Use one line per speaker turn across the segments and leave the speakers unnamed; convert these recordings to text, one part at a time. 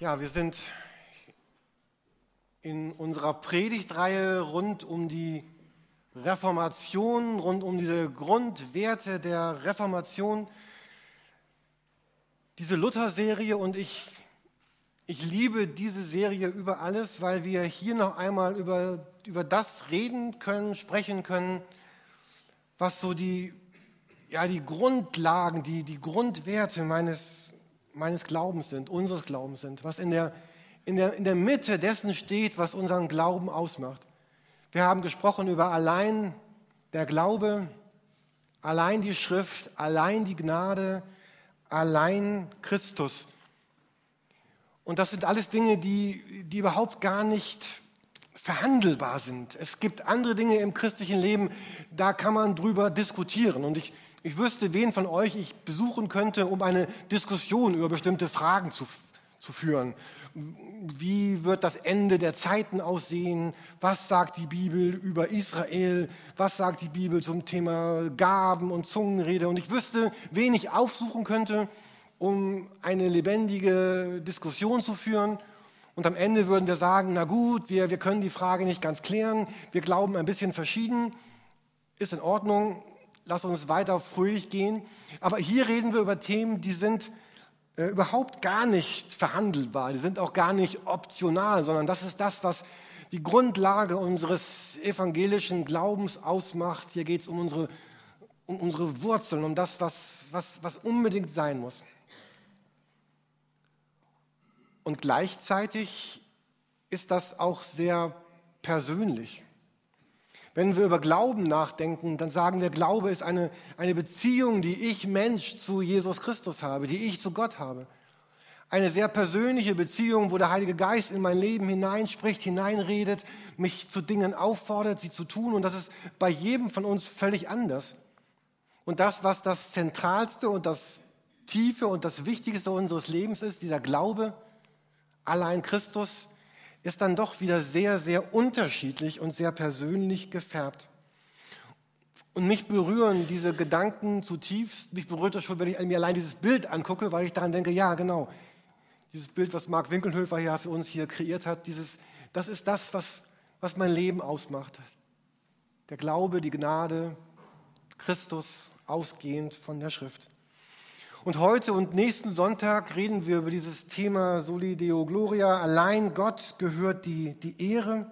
Ja, wir sind in unserer Predigtreihe rund um die Reformation, rund um diese Grundwerte der Reformation, diese Luther-Serie und ich, ich liebe diese Serie über alles, weil wir hier noch einmal über, über das reden können, sprechen können, was so die, ja, die Grundlagen, die, die Grundwerte meines, meines Glaubens sind, unseres Glaubens sind, was in der, in, der, in der Mitte dessen steht, was unseren Glauben ausmacht. Wir haben gesprochen über allein der Glaube, allein die Schrift, allein die Gnade, allein Christus. Und das sind alles Dinge, die, die überhaupt gar nicht verhandelbar sind. Es gibt andere Dinge im christlichen Leben, da kann man drüber diskutieren. Und ich, ich wüsste, wen von euch ich besuchen könnte, um eine Diskussion über bestimmte Fragen zu, zu führen. Wie wird das Ende der Zeiten aussehen? Was sagt die Bibel über Israel? Was sagt die Bibel zum Thema Gaben und Zungenrede? Und ich wüsste, wen ich aufsuchen könnte, um eine lebendige Diskussion zu führen. Und am Ende würden wir sagen, na gut, wir, wir können die Frage nicht ganz klären, wir glauben ein bisschen verschieden, ist in Ordnung, lass uns weiter fröhlich gehen. Aber hier reden wir über Themen, die sind äh, überhaupt gar nicht verhandelbar, die sind auch gar nicht optional, sondern das ist das, was die Grundlage unseres evangelischen Glaubens ausmacht. Hier geht es um unsere, um unsere Wurzeln, um das, was, was, was unbedingt sein muss. Und gleichzeitig ist das auch sehr persönlich. Wenn wir über Glauben nachdenken, dann sagen wir, Glaube ist eine, eine Beziehung, die ich Mensch zu Jesus Christus habe, die ich zu Gott habe. Eine sehr persönliche Beziehung, wo der Heilige Geist in mein Leben hineinspricht, hineinredet, mich zu Dingen auffordert, sie zu tun. Und das ist bei jedem von uns völlig anders. Und das, was das Zentralste und das Tiefe und das Wichtigste unseres Lebens ist, dieser Glaube, allein Christus ist dann doch wieder sehr, sehr unterschiedlich und sehr persönlich gefärbt. Und mich berühren diese Gedanken zutiefst. Mich berührt das schon, wenn ich mir allein dieses Bild angucke, weil ich daran denke, ja, genau, dieses Bild, was Mark Winkelhöfer ja für uns hier kreiert hat, dieses, das ist das, was, was mein Leben ausmacht. Der Glaube, die Gnade, Christus, ausgehend von der Schrift. Und heute und nächsten Sonntag reden wir über dieses Thema Soli Deo Gloria. Allein Gott gehört die, die Ehre.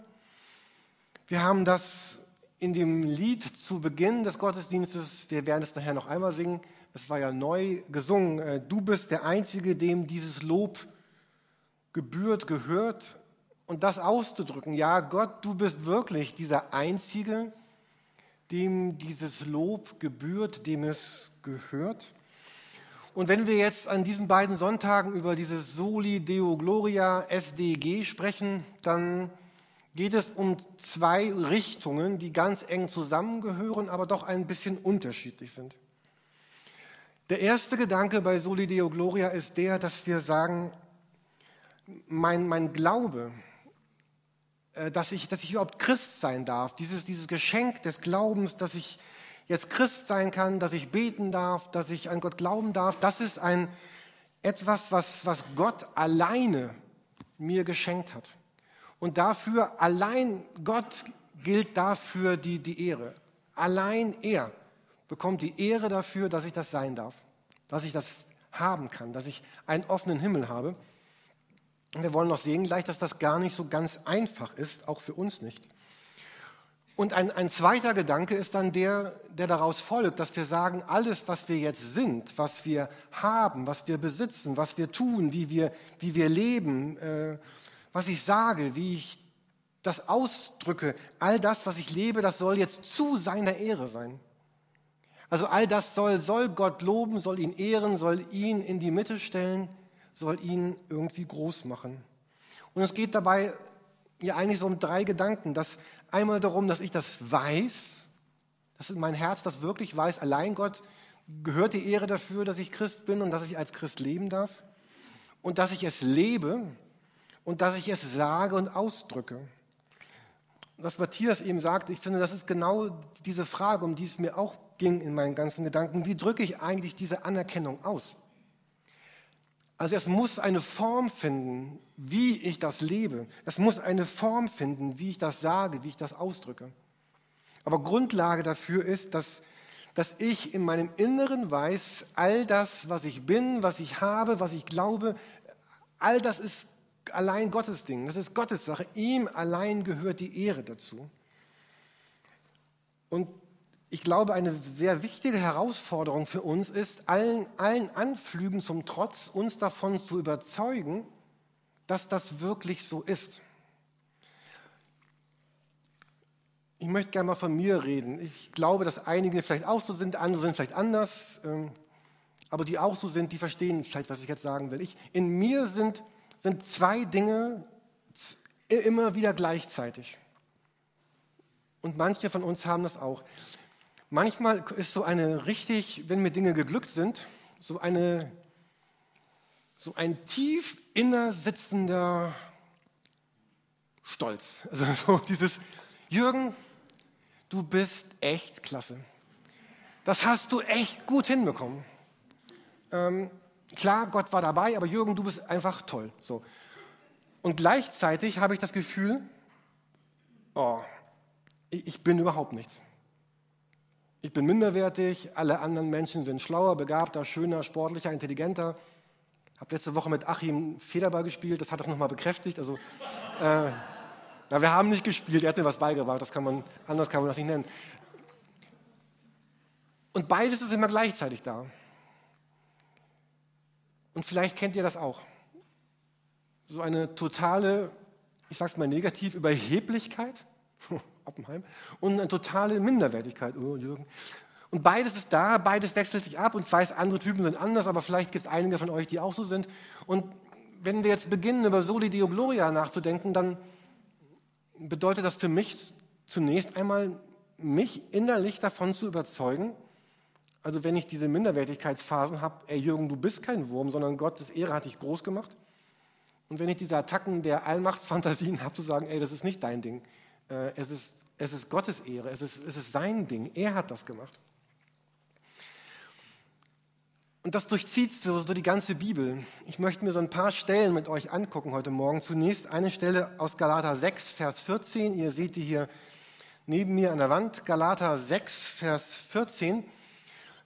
Wir haben das in dem Lied zu Beginn des Gottesdienstes, wir werden es nachher noch einmal singen, es war ja neu gesungen, äh, du bist der Einzige, dem dieses Lob gebührt, gehört. Und das auszudrücken, ja Gott, du bist wirklich dieser Einzige, dem dieses Lob gebührt, dem es gehört. Und wenn wir jetzt an diesen beiden Sonntagen über dieses Soli Deo Gloria SDG sprechen, dann geht es um zwei Richtungen, die ganz eng zusammengehören, aber doch ein bisschen unterschiedlich sind. Der erste Gedanke bei Soli Deo Gloria ist der, dass wir sagen, mein, mein Glaube, äh, dass ich, dass ich überhaupt Christ sein darf, dieses, dieses Geschenk des Glaubens, dass ich jetzt Christ sein kann, dass ich beten darf, dass ich an Gott glauben darf, das ist ein, etwas, was, was Gott alleine mir geschenkt hat. Und dafür, allein Gott gilt dafür die, die Ehre. Allein er bekommt die Ehre dafür, dass ich das sein darf, dass ich das haben kann, dass ich einen offenen Himmel habe. Und wir wollen noch sehen gleich, dass das gar nicht so ganz einfach ist, auch für uns nicht. Und ein, ein zweiter Gedanke ist dann der, der daraus folgt, dass wir sagen, alles, was wir jetzt sind, was wir haben, was wir besitzen, was wir tun, wie wir, wie wir leben, äh, was ich sage, wie ich das ausdrücke, all das, was ich lebe, das soll jetzt zu seiner Ehre sein. Also all das soll, soll Gott loben, soll ihn ehren, soll ihn in die Mitte stellen, soll ihn irgendwie groß machen. Und es geht dabei ja eigentlich so um drei Gedanken. Das einmal darum, dass ich das weiß, dass mein Herz das wirklich weiß. Allein Gott gehört die Ehre dafür, dass ich Christ bin und dass ich als Christ leben darf. Und dass ich es lebe und dass ich es sage und ausdrücke. Was Matthias eben sagt, ich finde, das ist genau diese Frage, um die es mir auch ging in meinen ganzen Gedanken. Wie drücke ich eigentlich diese Anerkennung aus? Also es muss eine Form finden, wie ich das lebe. Es muss eine Form finden, wie ich das sage, wie ich das ausdrücke. Aber Grundlage dafür ist, dass, dass ich in meinem Inneren weiß, all das, was ich bin, was ich habe, was ich glaube, all das ist allein Gottes Ding. Das ist Gottes Sache. Ihm allein gehört die Ehre dazu. Und ich glaube, eine sehr wichtige Herausforderung für uns ist, allen, allen Anflügen zum Trotz uns davon zu überzeugen, dass das wirklich so ist. Ich möchte gerne mal von mir reden. Ich glaube, dass einige vielleicht auch so sind, andere sind vielleicht anders, ähm, aber die auch so sind, die verstehen vielleicht, was ich jetzt sagen will. Ich, in mir sind, sind zwei Dinge immer wieder gleichzeitig. Und manche von uns haben das auch. Manchmal ist so eine richtig, wenn mir Dinge geglückt sind, so, eine, so ein tief inner sitzender Stolz. Also so dieses, Jürgen, du bist echt klasse. Das hast du echt gut hinbekommen. Ähm, klar, Gott war dabei, aber Jürgen, du bist einfach toll. So. Und gleichzeitig habe ich das Gefühl, oh, ich, ich bin überhaupt nichts. Ich bin minderwertig, alle anderen Menschen sind schlauer, begabter, schöner, sportlicher, intelligenter. Habe letzte Woche mit Achim Federball gespielt, das hat das nochmal bekräftigt. Also, äh, na, wir haben nicht gespielt, er hat mir was beigebracht, das kann man, anders kann man das nicht nennen. Und beides ist immer gleichzeitig da. Und vielleicht kennt ihr das auch. So eine totale, ich sag's mal negativ, Überheblichkeit Oppenheim, und eine totale Minderwertigkeit. Oh, Jürgen. Und beides ist da, beides wechselt sich ab und ich weiß, andere Typen sind anders, aber vielleicht gibt es einige von euch, die auch so sind. Und wenn wir jetzt beginnen, über Soli Deo Gloria nachzudenken, dann bedeutet das für mich zunächst einmal, mich innerlich davon zu überzeugen, also wenn ich diese Minderwertigkeitsphasen habe, ey Jürgen, du bist kein Wurm, sondern Gottes Ehre hat dich groß gemacht. Und wenn ich diese Attacken der Allmachtsfantasien habe, zu sagen, ey, das ist nicht dein Ding, es, ist, es ist Gottes Ehre, es ist, es ist sein Ding, er hat das gemacht. Und das durchzieht so, so, die ganze Bibel. Ich möchte mir so ein paar Stellen mit euch angucken heute Morgen. Zunächst eine Stelle aus Galater 6, Vers 14. Ihr seht die hier neben mir an der Wand. Galater 6, Vers 14.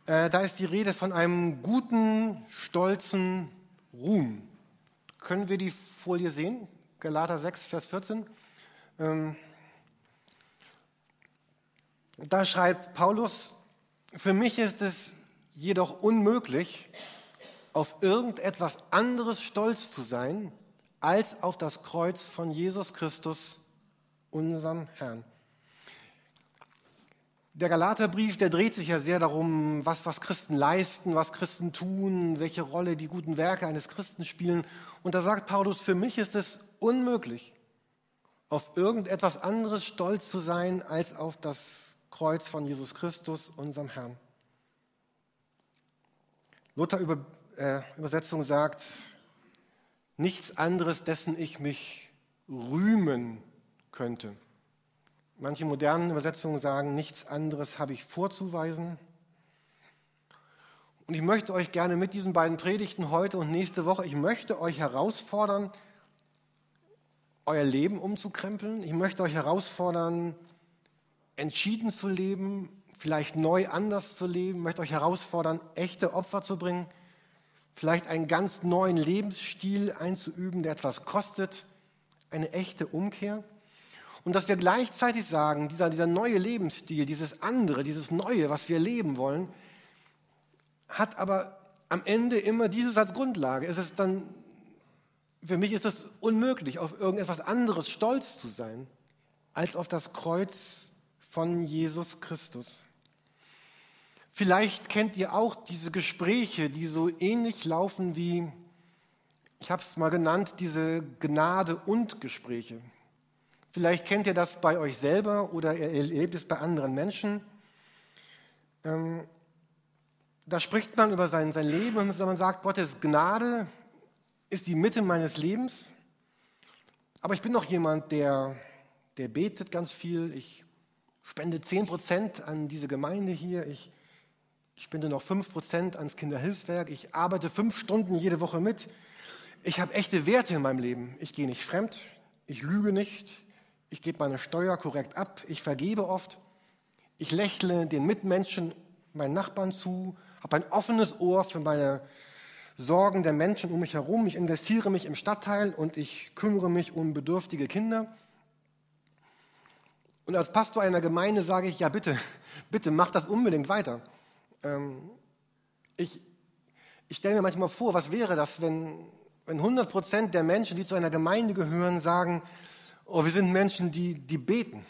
Äh, da ist die Rede von einem guten, stolzen Ruhm. Können wir die Folie sehen? Galater 6, Vers 14. Ähm, da schreibt Paulus, für mich ist es jedoch unmöglich, auf irgendetwas anderes stolz zu sein, als auf das Kreuz von Jesus Christus, unserem Herrn. Der Galaterbrief, der dreht sich ja sehr darum, was, was Christen leisten, was Christen tun, welche Rolle die guten Werke eines Christen spielen. Und da sagt Paulus, für mich ist es unmöglich, auf irgendetwas anderes stolz zu sein, als auf das Kreuz von Jesus Christus, unserem Herrn. Luther über, äh, Übersetzung sagt, nichts anderes, dessen ich mich rühmen könnte. Manche modernen Übersetzungen sagen, nichts anderes habe ich vorzuweisen. Und ich möchte euch gerne mit diesen beiden Predigten heute und nächste Woche, ich möchte euch herausfordern, euer Leben umzukrempeln. Ich möchte euch herausfordern, entschieden zu leben, vielleicht neu anders zu leben, möchte euch herausfordern, echte Opfer zu bringen, vielleicht einen ganz neuen Lebensstil einzuüben, der etwas kostet, eine echte Umkehr. Und dass wir gleichzeitig sagen, dieser, dieser neue Lebensstil, dieses andere, dieses Neue, was wir leben wollen, hat aber am Ende immer dieses als Grundlage. Es ist dann, für mich ist es unmöglich, auf irgendetwas anderes stolz zu sein, als auf das Kreuz von Jesus Christus. Vielleicht kennt ihr auch diese Gespräche, die so ähnlich laufen wie, ich habe es mal genannt, diese Gnade und Gespräche. Vielleicht kennt ihr das bei euch selber oder ihr erlebt es bei anderen Menschen. Ähm, da spricht man über sein, sein Leben und man sagt, Gottes Gnade ist die Mitte meines Lebens. Aber ich bin noch jemand, der, der betet ganz viel. Ich spende 10 Prozent an diese Gemeinde hier, ich, Ich spende noch 5% ans Kinderhilfswerk. Ich arbeite fünf Stunden jede Woche mit. Ich habe echte Werte in meinem Leben. Ich gehe nicht fremd. Ich lüge nicht. Ich gebe meine Steuer korrekt ab. Ich vergebe oft. Ich lächle den Mitmenschen, meinen Nachbarn zu. Habe ein offenes Ohr für meine Sorgen der Menschen um mich herum. Ich investiere mich im Stadtteil und ich kümmere mich um bedürftige Kinder. Und als Pastor einer Gemeinde sage ich, ja bitte, bitte mach das unbedingt weiter. Ähm, ich ich stelle mir manchmal vor, was wäre das, wenn, wenn 100 Prozent der Menschen, die zu einer Gemeinde gehören, sagen, oh, wir sind Menschen, die, die beten.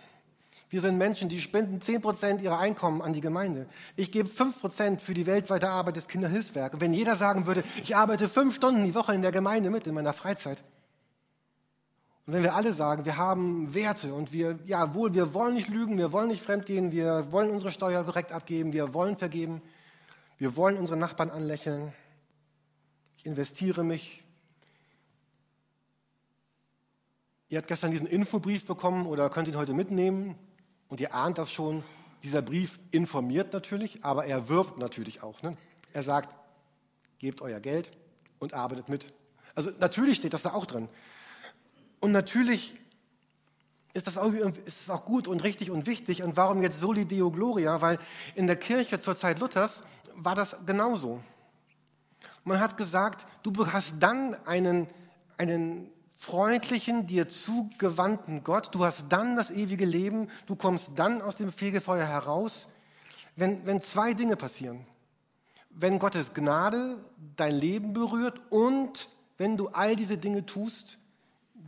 Wir sind Menschen, die spenden 10 Prozent ihrer Einkommen an die Gemeinde. Ich gebe 5 Prozent für die weltweite Arbeit des Kinderhilfswerks. Und wenn jeder sagen würde, ich arbeite fünf Stunden die Woche in der Gemeinde mit, in meiner Freizeit, und wenn wir alle sagen, wir haben Werte und wir, ja wohl, wir wollen nicht lügen, wir wollen nicht fremdgehen, wir wollen unsere Steuer korrekt abgeben, wir wollen vergeben, wir wollen unsere Nachbarn anlächeln, ich investiere mich. Ihr habt gestern diesen Infobrief bekommen oder könnt ihn heute mitnehmen und ihr ahnt das schon, dieser Brief informiert natürlich, aber er wirft natürlich auch. Ne? Er sagt, gebt euer Geld und arbeitet mit. Also natürlich steht das da auch drin. Und natürlich ist das, auch, ist das auch gut und richtig und wichtig. Und warum jetzt Soli Deo Gloria? Weil in der Kirche zur Zeit Luthers war das genauso. Man hat gesagt, du hast dann einen, einen freundlichen, dir zugewandten Gott, du hast dann das ewige Leben, du kommst dann aus dem Fegefeuer heraus, wenn, wenn zwei Dinge passieren. Wenn Gottes Gnade dein Leben berührt und wenn du all diese Dinge tust,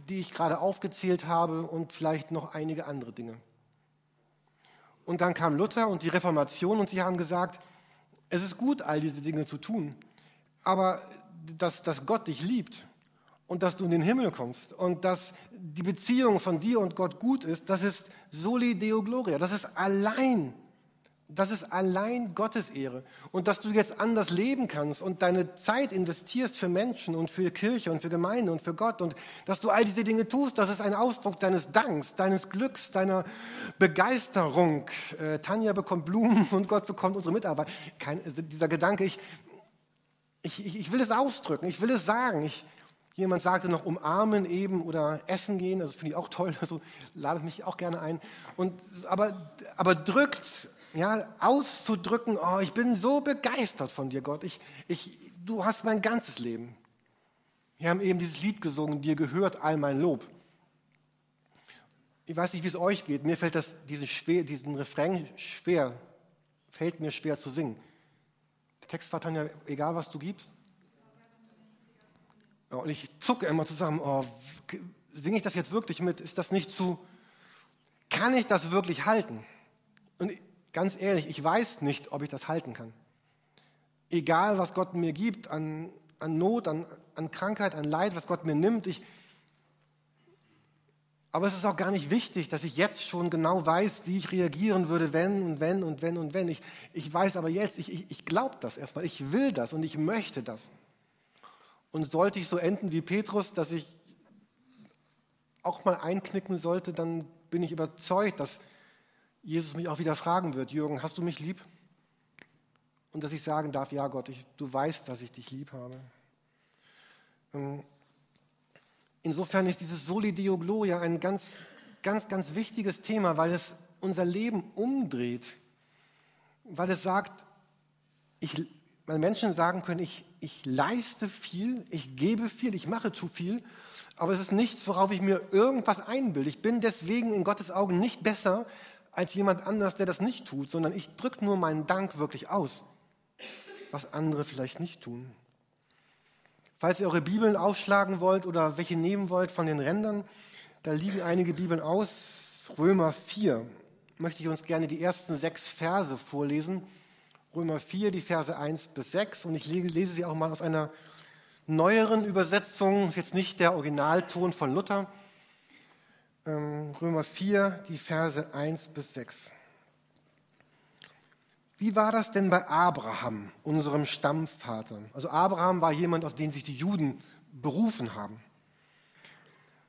die ich gerade aufgezählt habe und vielleicht noch einige andere Dinge. Und dann kam Luther und die Reformation und sie haben gesagt, es ist gut, all diese Dinge zu tun, aber dass, dass Gott dich liebt und dass du in den Himmel kommst und dass die Beziehung von dir und Gott gut ist, das ist soli deo gloria, das ist allein das ist allein Gottes Ehre. Und dass du jetzt anders leben kannst und deine Zeit investierst für Menschen und für Kirche und für Gemeinde und für Gott und dass du all diese Dinge tust, das ist ein Ausdruck deines Danks, deines Glücks, deiner Begeisterung. Äh, Tanja bekommt Blumen und Gott bekommt unsere Mitarbeit. Kein, also dieser Gedanke, ich, ich, ich will es ausdrücken, ich will es sagen. Ich, jemand sagte noch umarmen eben oder essen gehen, das finde ich auch toll, also lade mich auch gerne ein. Und, aber, aber drückt ja, auszudrücken, oh, ich bin so begeistert von dir, Gott. Ich, ich, du hast mein ganzes Leben. Wir haben eben dieses Lied gesungen, dir gehört all mein Lob. Ich weiß nicht, wie es euch geht. Mir fällt das, diesen, schwer, diesen Refrain schwer, fällt mir schwer zu singen. Der Text war dann ja, egal was du gibst. Und ich zucke immer zusammen, oh, singe ich das jetzt wirklich mit? Ist das nicht zu, kann ich das wirklich halten? Und ganz ehrlich, ich weiß nicht, ob ich das halten kann. Egal, was Gott mir gibt an, an Not, an, an Krankheit, an Leid, was Gott mir nimmt, ich, aber es ist auch gar nicht wichtig, dass ich jetzt schon genau weiß, wie ich reagieren würde, wenn und wenn und wenn und wenn. Ich, ich weiß aber jetzt, ich, ich, ich glaube das erstmal, ich will das und ich möchte das. Und sollte ich so enden wie Petrus, dass ich auch mal einknicken sollte, dann bin ich überzeugt, dass Jesus mich auch wieder fragen wird, Jürgen, hast du mich lieb? Und dass ich sagen darf, ja Gott, ich, du weißt, dass ich dich lieb habe. Ähm, insofern ist dieses Soli Deo Gloria ein ganz, ganz, ganz wichtiges Thema, weil es unser Leben umdreht. Weil es sagt, ich, weil Menschen sagen können, ich, ich leiste viel, ich gebe viel, ich mache zu viel, aber es ist nichts, worauf ich mir irgendwas einbilde. Ich bin deswegen in Gottes Augen nicht besser als jemand anders, der das nicht tut, sondern ich drücke nur meinen Dank wirklich aus, was andere vielleicht nicht tun. Falls ihr eure Bibeln aufschlagen wollt oder welche nehmen wollt von den Rändern, da liegen einige Bibeln aus. Römer 4 möchte ich uns gerne die ersten sechs Verse vorlesen. Römer 4, die Verse 1 bis 6. Und ich lese sie auch mal aus einer neueren Übersetzung. Das ist jetzt nicht der Originalton von Luther, Römer 4, die Verse 1 bis 6. Wie war das denn bei Abraham, unserem Stammvater? Also Abraham war jemand, auf den sich die Juden berufen haben.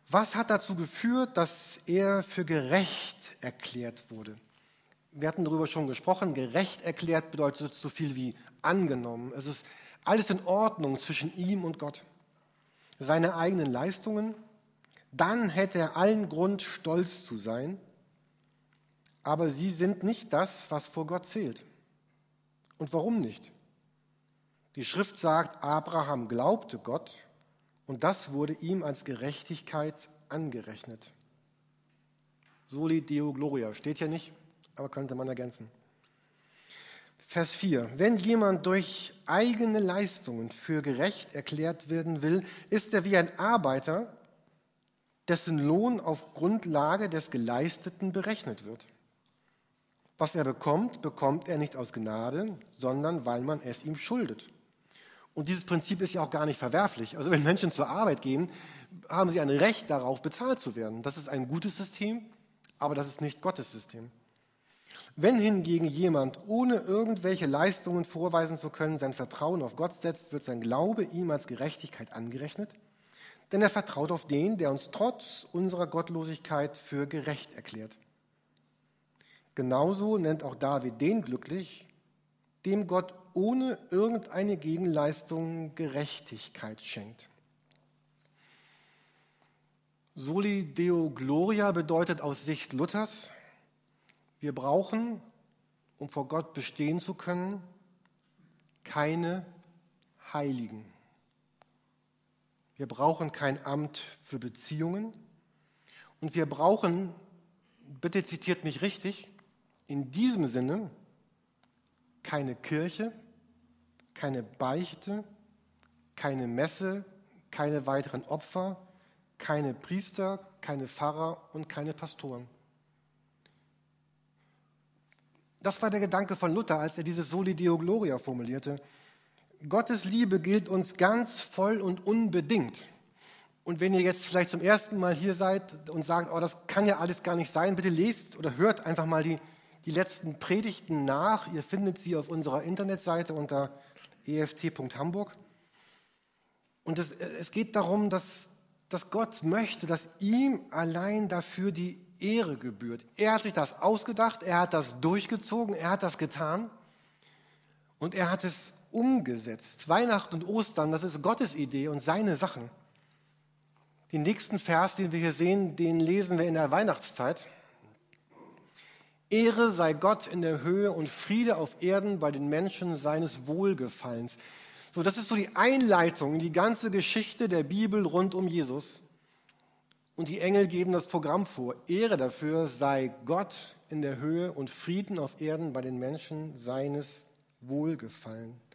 Was hat dazu geführt, dass er für gerecht erklärt wurde? wir hatten darüber schon gesprochen, gerecht erklärt bedeutet so viel wie angenommen. Es ist alles in Ordnung zwischen ihm und Gott. Seine eigenen Leistungen, dann hätte er allen Grund, stolz zu sein, aber sie sind nicht das, was vor Gott zählt. Und warum nicht? Die Schrift sagt, Abraham glaubte Gott und das wurde ihm als Gerechtigkeit angerechnet. Soli Deo Gloria steht ja nicht, aber könnte man ergänzen. Vers 4. Wenn jemand durch eigene Leistungen für gerecht erklärt werden will, ist er wie ein Arbeiter, dessen Lohn auf Grundlage des Geleisteten berechnet wird. Was er bekommt, bekommt er nicht aus Gnade, sondern weil man es ihm schuldet. Und dieses Prinzip ist ja auch gar nicht verwerflich. Also wenn Menschen zur Arbeit gehen, haben sie ein Recht darauf, bezahlt zu werden. Das ist ein gutes System, aber das ist nicht Gottes System. Wenn hingegen jemand, ohne irgendwelche Leistungen vorweisen zu können, sein Vertrauen auf Gott setzt, wird sein Glaube ihm als Gerechtigkeit angerechnet, denn er vertraut auf den, der uns trotz unserer Gottlosigkeit für gerecht erklärt. Genauso nennt auch David den glücklich, dem Gott ohne irgendeine Gegenleistung Gerechtigkeit schenkt. Soli Deo Gloria bedeutet aus Sicht Luthers, wir brauchen, um vor Gott bestehen zu können, keine Heiligen. Wir brauchen kein Amt für Beziehungen und wir brauchen, bitte zitiert mich richtig, in diesem Sinne keine Kirche, keine Beichte, keine Messe, keine weiteren Opfer, keine Priester, keine Pfarrer und keine Pastoren. Das war der Gedanke von Luther, als er dieses Soli Deo Gloria formulierte. Gottes Liebe gilt uns ganz voll und unbedingt. Und wenn ihr jetzt vielleicht zum ersten Mal hier seid und sagt, oh, das kann ja alles gar nicht sein, bitte lest oder hört einfach mal die, die letzten Predigten nach. Ihr findet sie auf unserer Internetseite unter eft.hamburg. Und es, es geht darum, dass, dass Gott möchte, dass ihm allein dafür die Ehre gebührt. Er hat sich das ausgedacht, er hat das durchgezogen, er hat das getan und er hat es umgesetzt. Weihnachten und Ostern, das ist Gottes Idee und seine Sachen. Den nächsten Vers, den wir hier sehen, den lesen wir in der Weihnachtszeit. Ehre sei Gott in der Höhe und Friede auf Erden bei den Menschen seines Wohlgefallens. So, das ist so die Einleitung in die ganze Geschichte der Bibel rund um Jesus. Und die Engel geben das Programm vor. Ehre dafür sei Gott in der Höhe und Frieden auf Erden bei den Menschen seines Wohlgefallens.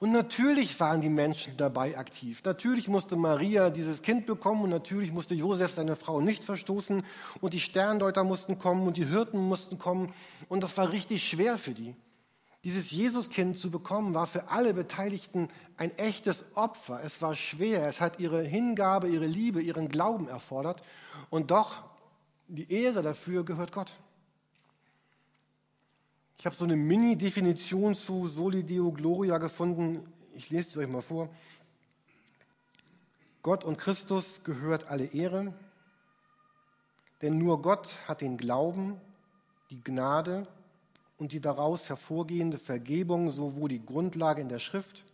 Und natürlich waren die Menschen dabei aktiv. Natürlich musste Maria dieses Kind bekommen und natürlich musste Josef seine Frau nicht verstoßen und die Sterndeuter mussten kommen und die Hirten mussten kommen und das war richtig schwer für die. Dieses Jesuskind zu bekommen war für alle Beteiligten ein echtes Opfer. Es war schwer. Es hat ihre Hingabe, ihre Liebe, ihren Glauben erfordert. Und doch, die Ehre dafür gehört Gott. Ich habe so eine Mini-Definition zu Soli Deo Gloria gefunden. Ich lese es euch mal vor. Gott und Christus gehört alle Ehre, denn nur Gott hat den Glauben, die Gnade und die daraus hervorgehende Vergebung sowohl die Grundlage in der Schrift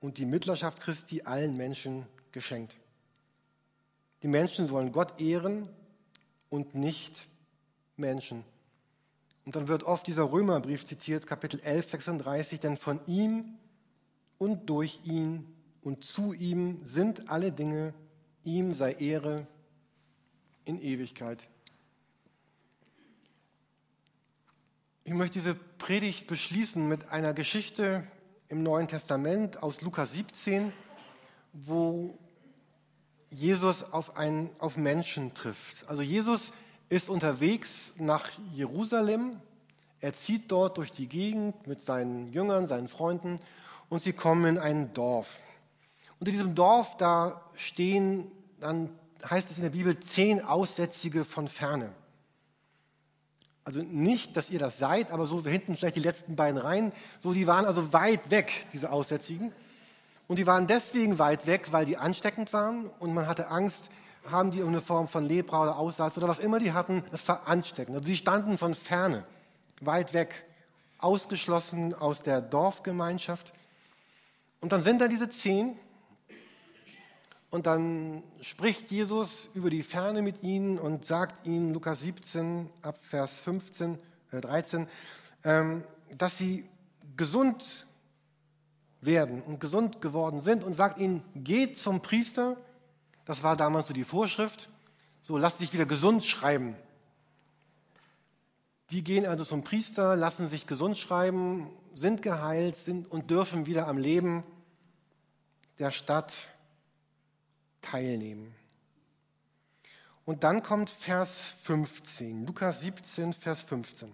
und die Mittlerschaft Christi allen Menschen geschenkt. Die Menschen sollen Gott ehren und nicht Menschen. Und dann wird oft dieser Römerbrief zitiert, Kapitel 11, 36, denn von ihm und durch ihn und zu ihm sind alle Dinge, ihm sei Ehre in Ewigkeit. Ich möchte diese Predigt beschließen mit einer Geschichte im Neuen Testament aus Lukas 17, wo Jesus auf, einen, auf Menschen trifft. Also Jesus ist unterwegs nach Jerusalem. Er zieht dort durch die Gegend mit seinen Jüngern, seinen Freunden und sie kommen in ein Dorf. Und in diesem Dorf, da stehen, dann heißt es in der Bibel, zehn Aussätzige von Ferne. Also nicht, dass ihr das seid, aber so hinten vielleicht die letzten beiden Reihen. So, die waren also weit weg, diese Aussätzigen. Und die waren deswegen weit weg, weil die ansteckend waren und man hatte Angst, haben die eine Form von Lepra oder Aussatz oder was immer die hatten, das war ansteckend. Also die standen von ferne. weit weg, ausgeschlossen aus der Dorfgemeinschaft. Und dann sind da diese zehn. Und dann spricht Jesus über die Ferne mit ihnen und sagt ihnen, Lukas 17, ab Vers 15, äh 13, ähm, dass sie gesund werden und gesund geworden sind und sagt ihnen, geht zum Priester. Das war damals so die Vorschrift. So, lasst dich wieder gesund schreiben. Die gehen also zum Priester, lassen sich gesund schreiben, sind geheilt sind und dürfen wieder am Leben der Stadt teilnehmen. Und dann kommt Vers 15, Lukas 17, Vers 15.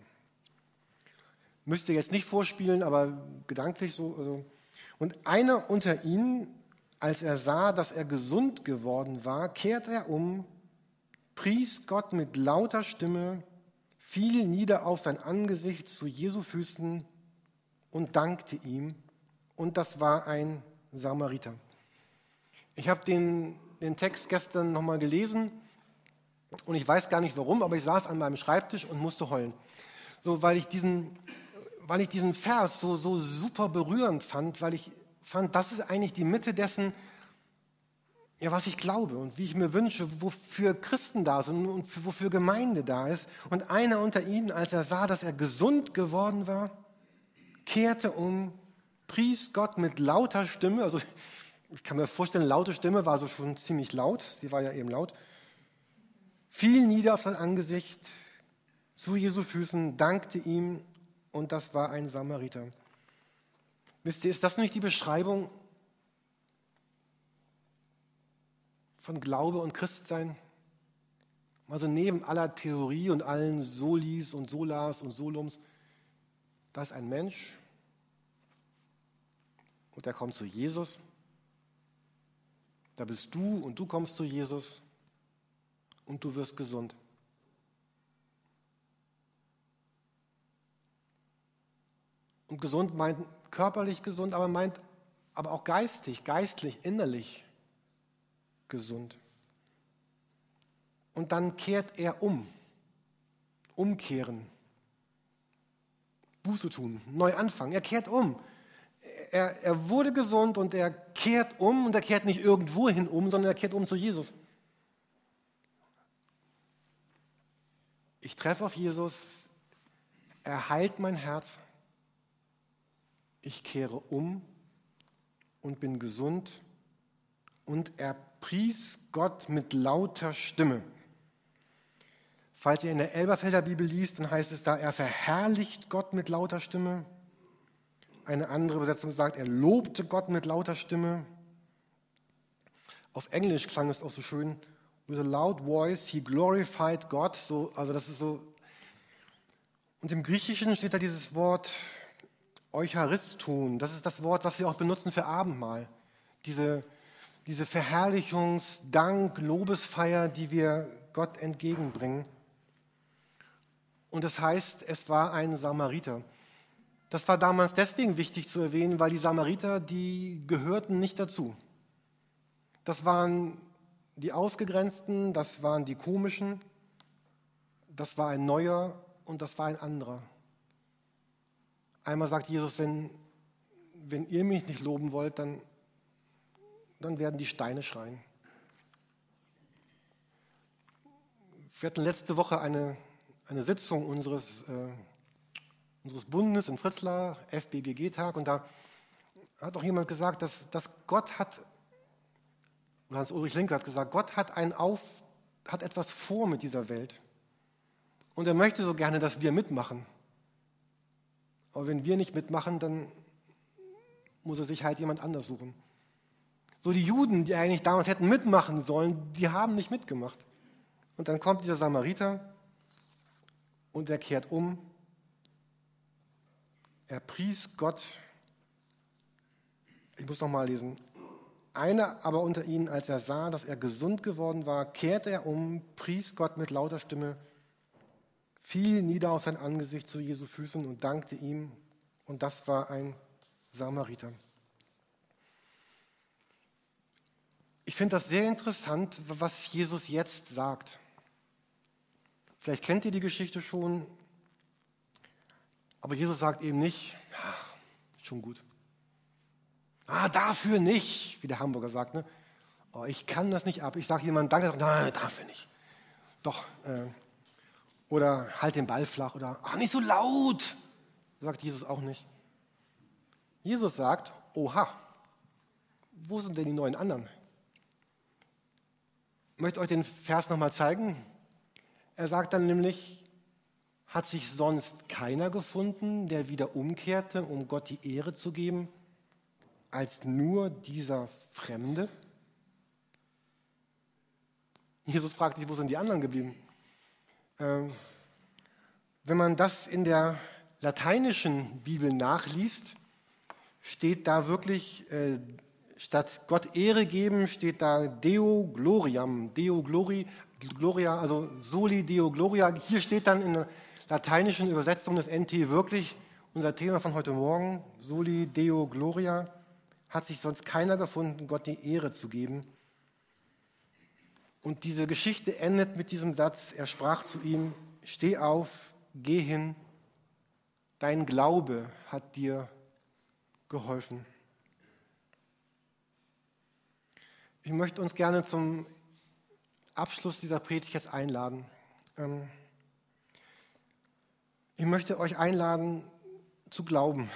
Müsst ihr jetzt nicht vorspielen, aber gedanklich so. Also. Und einer unter ihnen, als er sah, dass er gesund geworden war, kehrte er um, pries Gott mit lauter Stimme fiel nieder auf sein Angesicht zu Jesu Füßen und dankte ihm. Und das war ein Samariter. Ich habe den, den Text gestern nochmal gelesen und ich weiß gar nicht warum, aber ich saß an meinem Schreibtisch und musste heulen. So, weil ich diesen, weil ich diesen Vers so, so super berührend fand, weil ich fand, das ist eigentlich die Mitte dessen, ja, was ich glaube und wie ich mir wünsche, wofür Christen da sind und wofür Gemeinde da ist. Und einer unter ihnen, als er sah, dass er gesund geworden war, kehrte um, pries Gott mit lauter Stimme. Also ich kann mir vorstellen, laute Stimme war so schon ziemlich laut. Sie war ja eben laut. Fiel nieder auf sein Angesicht, zu Jesu Füßen, dankte ihm und das war ein Samariter. Wisst ihr, ist das nicht die Beschreibung von Glaube und Christsein. Also neben aller Theorie und allen Solis und Solas und Solums, da ist ein Mensch und der kommt zu Jesus. Da bist du und du kommst zu Jesus und du wirst gesund. Und gesund meint körperlich gesund, aber meint aber auch geistig, geistlich, innerlich gesund. Und dann kehrt er um. Umkehren. Buße tun, neu anfangen. Er kehrt um. Er, er wurde gesund und er kehrt um und er kehrt nicht irgendwo hin um, sondern er kehrt um zu Jesus. Ich treffe auf Jesus, er heilt mein Herz, ich kehre um und bin gesund und er pries Gott mit lauter Stimme. Falls ihr in der Elberfelder Bibel liest, dann heißt es da, er verherrlicht Gott mit lauter Stimme. Eine andere Übersetzung sagt, er lobte Gott mit lauter Stimme. Auf Englisch klang es auch so schön, with a loud voice he glorified God. So, also das ist so. Und im Griechischen steht da dieses Wort Euchariston. Das ist das Wort, was wir auch benutzen für Abendmahl. Diese diese Verherrlichungs-, Dank-, Lobesfeier, die wir Gott entgegenbringen. Und das heißt, es war ein Samariter. Das war damals deswegen wichtig zu erwähnen, weil die Samariter, die gehörten nicht dazu. Das waren die Ausgegrenzten, das waren die Komischen, das war ein Neuer und das war ein anderer. Einmal sagt Jesus, wenn, wenn ihr mich nicht loben wollt, dann dann werden die Steine schreien. Wir hatten letzte Woche eine, eine Sitzung unseres, äh, unseres Bundes in Fritzlar, FBGG-Tag, und da hat auch jemand gesagt, dass, dass Gott hat, oder Hans-Ulrich Linke hat gesagt, Gott hat, ein Auf, hat etwas vor mit dieser Welt. Und er möchte so gerne, dass wir mitmachen. Aber wenn wir nicht mitmachen, dann muss er sich halt jemand anders suchen. So die Juden, die eigentlich damals hätten mitmachen sollen, die haben nicht mitgemacht. Und dann kommt dieser Samariter und er kehrt um. Er pries Gott. Ich muss noch mal lesen. Einer aber unter ihnen, als er sah, dass er gesund geworden war, kehrte er um, pries Gott mit lauter Stimme, fiel nieder auf sein Angesicht zu Jesu Füßen und dankte ihm. Und das war ein Samariter. Ich finde das sehr interessant, was Jesus jetzt sagt. Vielleicht kennt ihr die Geschichte schon. Aber Jesus sagt eben nicht, ach, schon gut. Ah, dafür nicht, wie der Hamburger sagt. Ne? Oh, ich kann das nicht ab. Ich sage jemandem Danke, nein, dafür nicht. Doch. Äh, oder halt den Ball flach oder ach, nicht so laut, sagt Jesus auch nicht. Jesus sagt, oha, wo sind denn die neuen anderen? Ich möchte euch den Vers nochmal zeigen. Er sagt dann nämlich, hat sich sonst keiner gefunden, der wieder umkehrte, um Gott die Ehre zu geben, als nur dieser Fremde? Jesus fragt sich, wo sind die anderen geblieben? Ähm, wenn man das in der lateinischen Bibel nachliest, steht da wirklich, äh, statt Gott Ehre geben, steht da Deo Gloriam, Deo Glori, Gloria, also Soli Deo Gloria. Hier steht dann in der lateinischen Übersetzung des NT wirklich unser Thema von heute Morgen, Soli Deo Gloria, hat sich sonst keiner gefunden, Gott die Ehre zu geben. Und diese Geschichte endet mit diesem Satz, er sprach zu ihm, steh auf, geh hin, dein Glaube hat dir geholfen. Ich möchte uns gerne zum Abschluss dieser Predigt jetzt einladen. Ähm, ich möchte euch einladen zu glauben.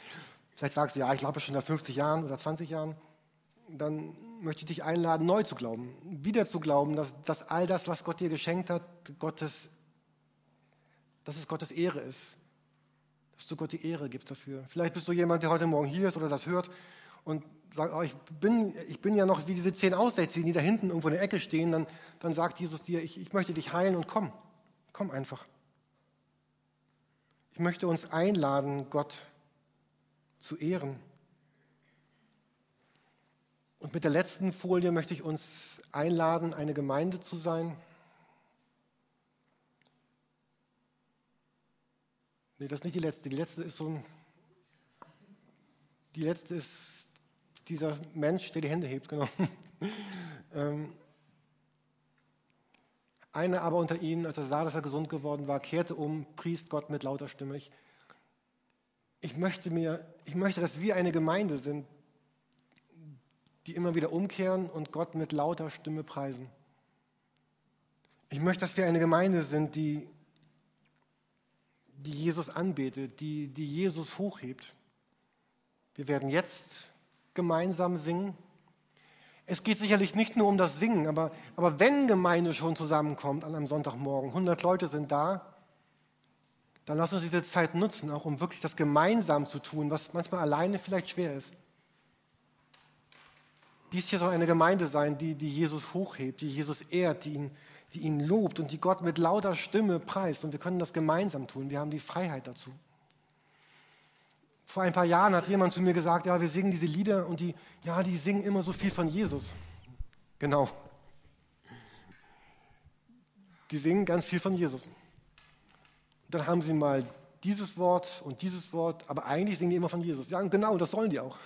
Vielleicht sagst du, ja, ich glaube schon seit 50 Jahren oder 20 Jahren. Dann möchte ich dich einladen, neu zu glauben, wieder zu glauben, dass, dass all das, was Gott dir geschenkt hat, Gottes, dass es Gottes Ehre ist. Dass du Gott die Ehre gibst dafür. Vielleicht bist du jemand, der heute Morgen hier ist oder das hört und sagt, oh, ich, bin, ich bin ja noch wie diese zehn Aussätzigen, die da hinten irgendwo in der Ecke stehen. Dann, dann sagt Jesus dir, ich, ich möchte dich heilen und komm. Komm einfach. Ich möchte uns einladen, Gott zu ehren. Und mit der letzten Folie möchte ich uns einladen, eine Gemeinde zu sein. Nee, das ist nicht die letzte. Die letzte ist so ein. Die letzte ist dieser Mensch, der die Hände hebt, genau. ähm, einer aber unter ihnen, als er sah, dass er gesund geworden war, kehrte um, priest Gott mit lauter Stimme. Ich, ich, möchte mir, ich möchte, dass wir eine Gemeinde sind, die immer wieder umkehren und Gott mit lauter Stimme preisen. Ich möchte, dass wir eine Gemeinde sind, die, die Jesus anbetet, die, die Jesus hochhebt. Wir werden jetzt gemeinsam singen. Es geht sicherlich nicht nur um das Singen, aber, aber wenn Gemeinde schon zusammenkommt an einem Sonntagmorgen, 100 Leute sind da, dann lass uns diese Zeit nutzen, auch um wirklich das gemeinsam zu tun, was manchmal alleine vielleicht schwer ist. Dies hier soll eine Gemeinde sein, die, die Jesus hochhebt, die Jesus ehrt, die ihn, die ihn lobt und die Gott mit lauter Stimme preist. Und wir können das gemeinsam tun. Wir haben die Freiheit dazu. Vor ein paar Jahren hat jemand zu mir gesagt, ja, wir singen diese Lieder und die, ja, die singen immer so viel von Jesus. Genau. Die singen ganz viel von Jesus. Dann haben sie mal dieses Wort und dieses Wort, aber eigentlich singen die immer von Jesus. Ja, genau, das sollen die auch.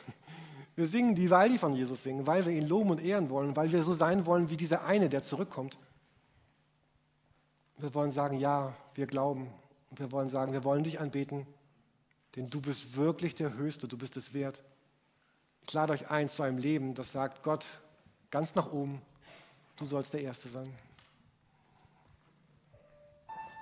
Wir singen die, weil die von Jesus singen, weil wir ihn loben und ehren wollen, weil wir so sein wollen wie dieser eine, der zurückkommt. Wir wollen sagen, ja, wir glauben. Und wir wollen sagen, wir wollen dich anbeten denn du bist wirklich der Höchste, du bist es wert. Ich lade euch ein zu einem Leben, das sagt, Gott, ganz nach oben, du sollst der Erste sein.